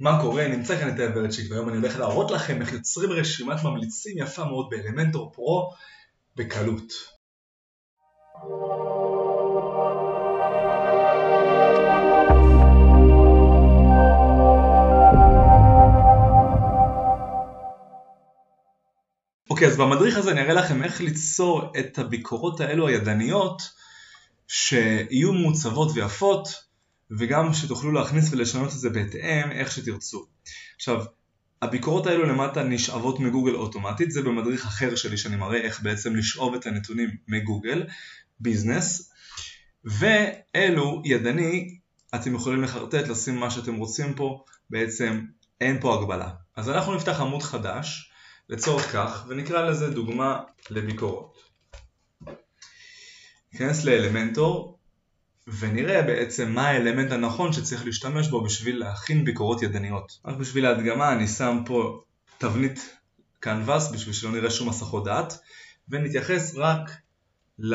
מה קורה? נמצא כאן את האברצ'יק והיום אני הולך להראות לכם איך יוצרים רשימת ממליצים יפה מאוד באלמנטור פרו בקלות. אוקיי, אז במדריך הזה אני אראה לכם איך ליצור את הביקורות האלו הידניות שיהיו מעוצבות ויפות וגם שתוכלו להכניס ולשנות את זה בהתאם איך שתרצו. עכשיו, הביקורות האלו למטה נשאבות מגוגל אוטומטית, זה במדריך אחר שלי שאני מראה איך בעצם לשאוב את הנתונים מגוגל, ביזנס, ואלו ידני, אתם יכולים לחרטט, לשים מה שאתם רוצים פה, בעצם אין פה הגבלה. אז אנחנו נפתח עמוד חדש, לצורך כך, ונקרא לזה דוגמה לביקורות. ניכנס לאלמנטור, ונראה בעצם מה האלמנט הנכון שצריך להשתמש בו בשביל להכין ביקורות ידניות. רק בשביל ההדגמה אני שם פה תבנית קנבס בשביל שלא נראה שום הסחות דעת, ונתייחס רק ל...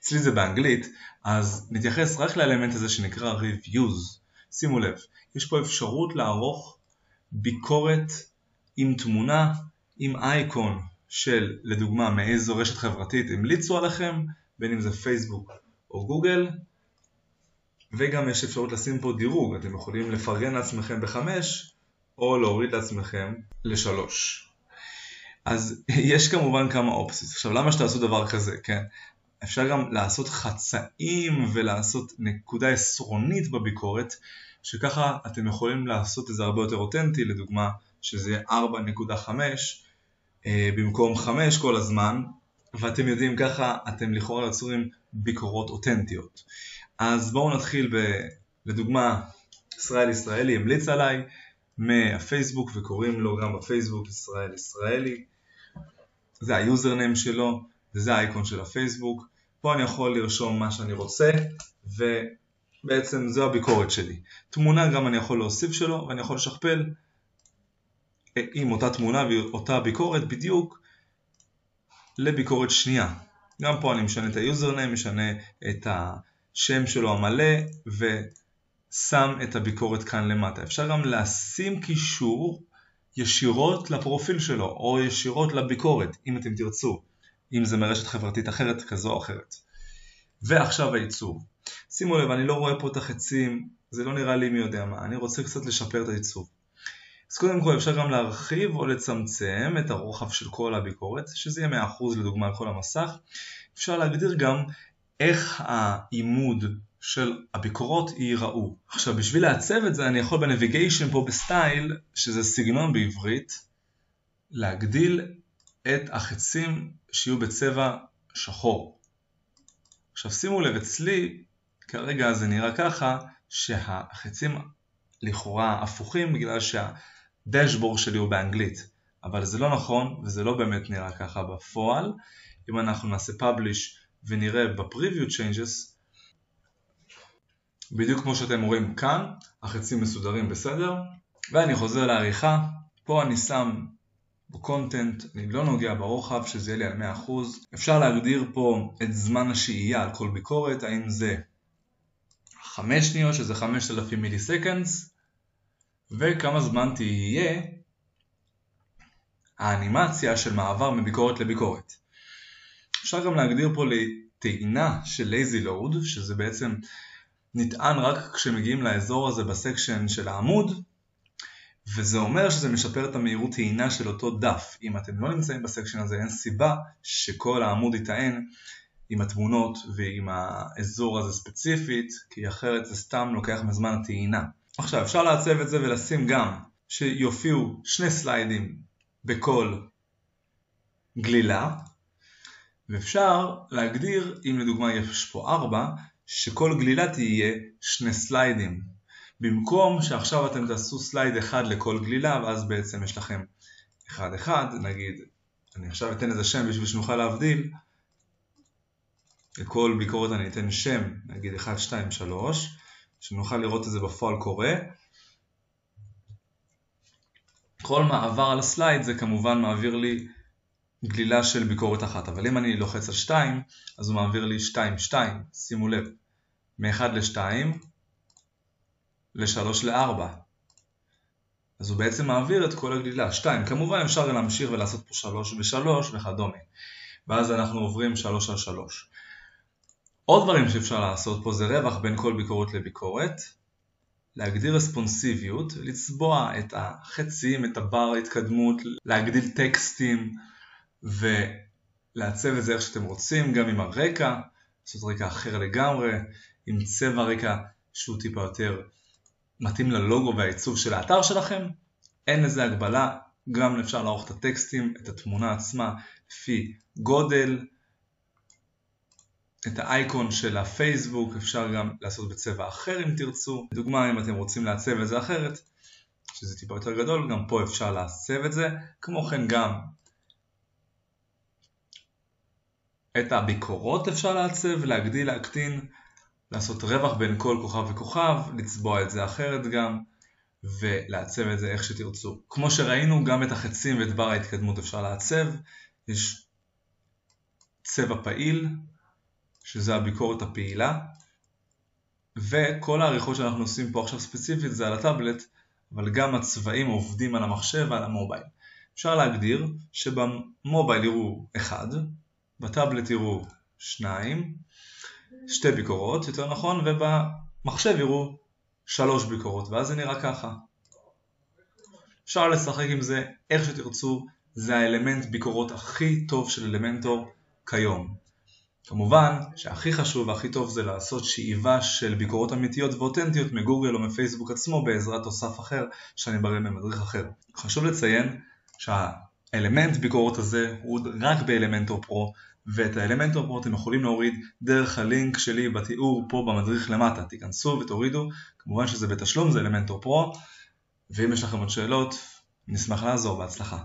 אצלי זה באנגלית, אז נתייחס רק לאלמנט הזה שנקרא Reviews. שימו לב, יש פה אפשרות לערוך ביקורת עם תמונה, עם אייקון של לדוגמה מאיזו רשת חברתית המליצו עליכם, בין אם זה פייסבוק או גוגל, וגם יש אפשרות לשים פה דירוג, אתם יכולים לפרגן לעצמכם בחמש או להוריד לעצמכם לשלוש. אז יש כמובן כמה אופציות. עכשיו למה שתעשו דבר כזה, כן? אפשר גם לעשות חצאים ולעשות נקודה עשרונית בביקורת, שככה אתם יכולים לעשות את זה הרבה יותר אותנטי, לדוגמה שזה יהיה 4.5 אה, במקום 5 כל הזמן, ואתם יודעים ככה אתם לכאורה יוצרים ביקורות אותנטיות. אז בואו נתחיל ב... לדוגמה, ישראל ישראלי המליץ עליי מהפייסבוק וקוראים לו גם בפייסבוק ישראל ישראלי. זה היוזרנם שלו וזה האייקון של הפייסבוק. פה אני יכול לרשום מה שאני רוצה ובעצם זו הביקורת שלי. תמונה גם אני יכול להוסיף שלו ואני יכול לשכפל עם אותה תמונה ואותה ביקורת בדיוק לביקורת שנייה. גם פה אני משנה את היוזרנם, משנה את השם שלו המלא ושם את הביקורת כאן למטה. אפשר גם לשים קישור ישירות לפרופיל שלו או ישירות לביקורת אם אתם תרצו, אם זה מרשת חברתית אחרת כזו או אחרת. ועכשיו העיצוב. שימו לב, אני לא רואה פה את החצים, זה לא נראה לי מי יודע מה, אני רוצה קצת לשפר את העיצוב. אז קודם כל אפשר גם להרחיב או לצמצם את הרוחב של כל הביקורת, שזה יהיה 100% לדוגמה על כל המסך. אפשר להגדיר גם איך העימוד של הביקורות ייראו. עכשיו בשביל לעצב את זה אני יכול בנביגיישן פה בסטייל, שזה סגנון בעברית, להגדיל את החצים שיהיו בצבע שחור. עכשיו שימו לב אצלי, כרגע זה נראה ככה, שהחצים לכאורה הפוכים בגלל שה... הדשבורד שלי הוא באנגלית, אבל זה לא נכון וזה לא באמת נראה ככה בפועל. אם אנחנו נעשה publish ונראה ב-preview changes, בדיוק כמו שאתם רואים כאן, החצים מסודרים בסדר, ואני חוזר לעריכה, פה אני שם בקונטנט, אני לא נוגע ברוחב שזה יהיה לי על 100%, אפשר להגדיר פה את זמן השהייה על כל ביקורת, האם זה 5 שניות שזה 5,000 מילי סקנדס, וכמה זמן תהיה האנימציה של מעבר מביקורת לביקורת. אפשר גם להגדיר פה לטעינה של lazy load, שזה בעצם נטען רק כשמגיעים לאזור הזה בסקשן של העמוד, וזה אומר שזה משפר את המהירות טעינה של אותו דף. אם אתם לא נמצאים בסקשן הזה אין סיבה שכל העמוד יטען עם התמונות ועם האזור הזה ספציפית, כי אחרת זה סתם לוקח מזמן הטעינה. עכשיו אפשר לעצב את זה ולשים גם שיופיעו שני סליידים בכל גלילה ואפשר להגדיר, אם לדוגמה יש פה ארבע, שכל גלילה תהיה שני סליידים. במקום שעכשיו אתם תעשו slide אחד לכל גלילה ואז בעצם יש לכם אחד אחד, נגיד אני עכשיו אתן איזה שם בשביל שנוכל להבדיל. לכל ביקורת אני אתן שם, נגיד 1, 2, 3 שנוכל לראות את זה בפועל קורה. כל מעבר על ה slide זה כמובן מעביר לי גלילה של ביקורת אחת, אבל אם אני לוחץ על 2, אז הוא מעביר לי 2, 2, שימו לב, מ-1 ל-2 ל-3 ל-4. אז הוא בעצם מעביר את כל הגלילה. 2. כמובן אפשר להמשיך ולעשות פה 3 ו-3 וכדומה. ואז אנחנו עוברים 3 על 3. עוד דברים שאפשר לעשות פה זה רווח בין כל ביקורת לביקורת, להגדיר רספונסיביות, לצבוע את החצים, את הבר ההתקדמות, להגדיל טקסטים ולעצב את זה איך שאתם רוצים, גם עם הרקע, לעשות רקע אחר לגמרי, עם צבע רקע שהוא טיפה יותר מתאים ללוגו והעיצוב של האתר שלכם, אין לזה הגבלה, גם אפשר לערוך את הטקסטים, את התמונה עצמה, לפי גודל, את האייקון של הפייסבוק אפשר גם לעשות בצבע אחר אם תרצו. לדוגמה אם אתם רוצים לעצב את זה אחרת, שזה טיפה יותר גדול, גם פה אפשר לעצב את זה. כמו כן גם את הביקורות אפשר לעצב, להגדיל, להקטין, לעשות רווח בין כל כוכב וכוכב, לצבוע את זה אחרת גם, ולעצב את זה איך שתרצו. כמו שראינו, גם את החצים ואת בר ההתקדמות אפשר לעצב. יש צבע פעיל, שזה הביקורת הפעילה, וכל העריכות שאנחנו עושים פה עכשיו ספציפית זה על הטאבלט, אבל גם הצבעים עובדים על המחשב ועל המובייל. אפשר להגדיר שבמובייל יראו 1, בטאבלט יראו 2, שתי ביקורות יותר נכון, ובמחשב יראו 3 ביקורות, ואז זה נראה ככה. אפשר לשחק עם זה איך שתרצו, זה האלמנט ביקורות הכי טוב של אלמנטור כיום. כמובן שהכי חשוב והכי טוב זה לעשות שאיבה של ביקורות אמיתיות ואותנטיות מגוגל או מפייסבוק עצמו בעזרת תוסף אחר שאני בריא ממדריך אחר. חשוב לציין שהאלמנט ביקורות הזה הוא רק באלמנטור פרו ואת האלמנטור פרו אתם יכולים להוריד דרך הלינק שלי בתיאור פה במדריך למטה. תיכנסו ותורידו, כמובן שזה בתשלום, זה אלמנטור פרו ואם יש לכם עוד שאלות נשמח לעזור, בהצלחה.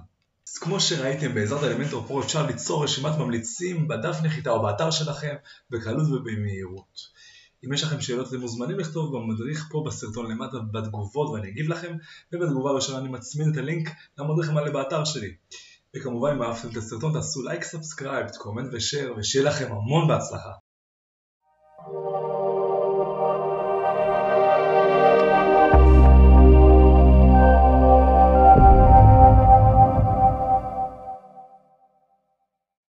אז כמו שראיתם בעזרת אלמנטור פרו אפשר ליצור רשימת ממליצים בדף נחיתה או באתר שלכם בקלות ובמהירות. אם יש לכם שאלות אתם מוזמנים לכתוב במדריך פה בסרטון למטה בתגובות ואני אגיב לכם ובתגובה הראשונה אני מצמיד את הלינק למדריך המלא באתר שלי. וכמובן אם אהבתם את הסרטון תעשו לייק, subscribe, comment ושאר ושיהיה לכם המון בהצלחה.